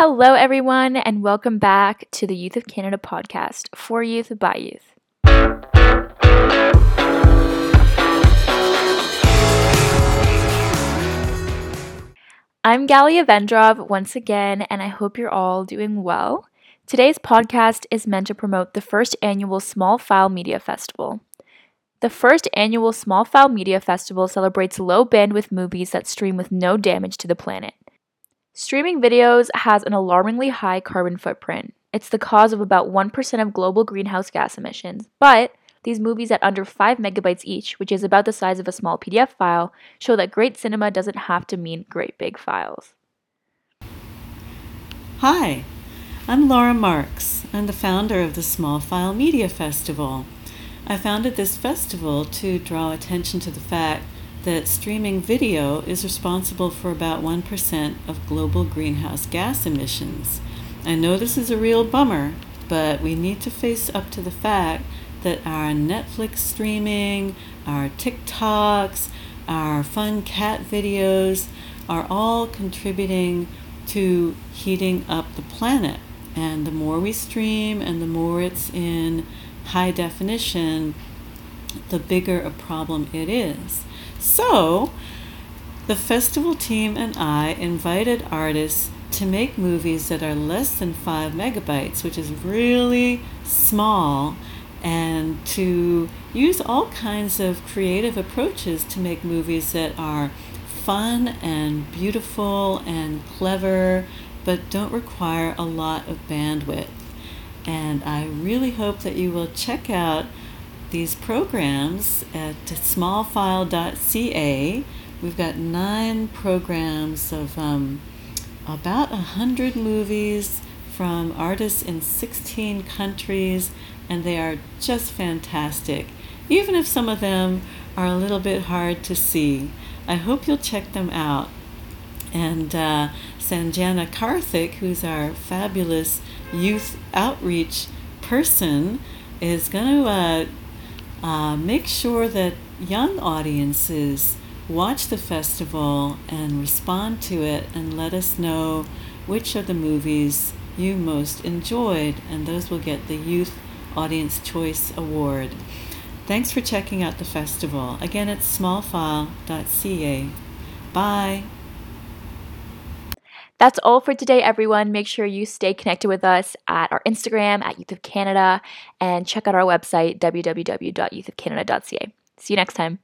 Hello, everyone, and welcome back to the Youth of Canada podcast for youth by youth. I'm Galia Vendrov once again, and I hope you're all doing well. Today's podcast is meant to promote the first annual Small File Media Festival. The first annual Small File Media Festival celebrates low bandwidth movies that stream with no damage to the planet. Streaming videos has an alarmingly high carbon footprint. It's the cause of about 1% of global greenhouse gas emissions, but these movies at under 5 megabytes each, which is about the size of a small PDF file, show that great cinema doesn't have to mean great big files. Hi, I'm Laura Marks. I'm the founder of the Small File Media Festival. I founded this festival to draw attention to the fact that streaming video is responsible for about 1% of global greenhouse gas emissions. I know this is a real bummer, but we need to face up to the fact that our Netflix streaming, our TikToks, our fun cat videos are all contributing to heating up the planet. And the more we stream and the more it's in high definition, the bigger a problem it is. So, the festival team and I invited artists to make movies that are less than 5 megabytes, which is really small, and to use all kinds of creative approaches to make movies that are fun and beautiful and clever, but don't require a lot of bandwidth. And I really hope that you will check out these programs at smallfile.ca. We've got nine programs of um, about a hundred movies from artists in 16 countries, and they are just fantastic, even if some of them are a little bit hard to see. I hope you'll check them out. And uh, Sanjana Karthik, who's our fabulous youth outreach person, is going to uh, uh, make sure that young audiences watch the festival and respond to it and let us know which of the movies you most enjoyed, and those will get the Youth Audience Choice Award. Thanks for checking out the festival. Again, it's smallfile.ca. Bye. That's all for today, everyone. Make sure you stay connected with us at our Instagram at Youth of Canada and check out our website, www.youthofcanada.ca. See you next time.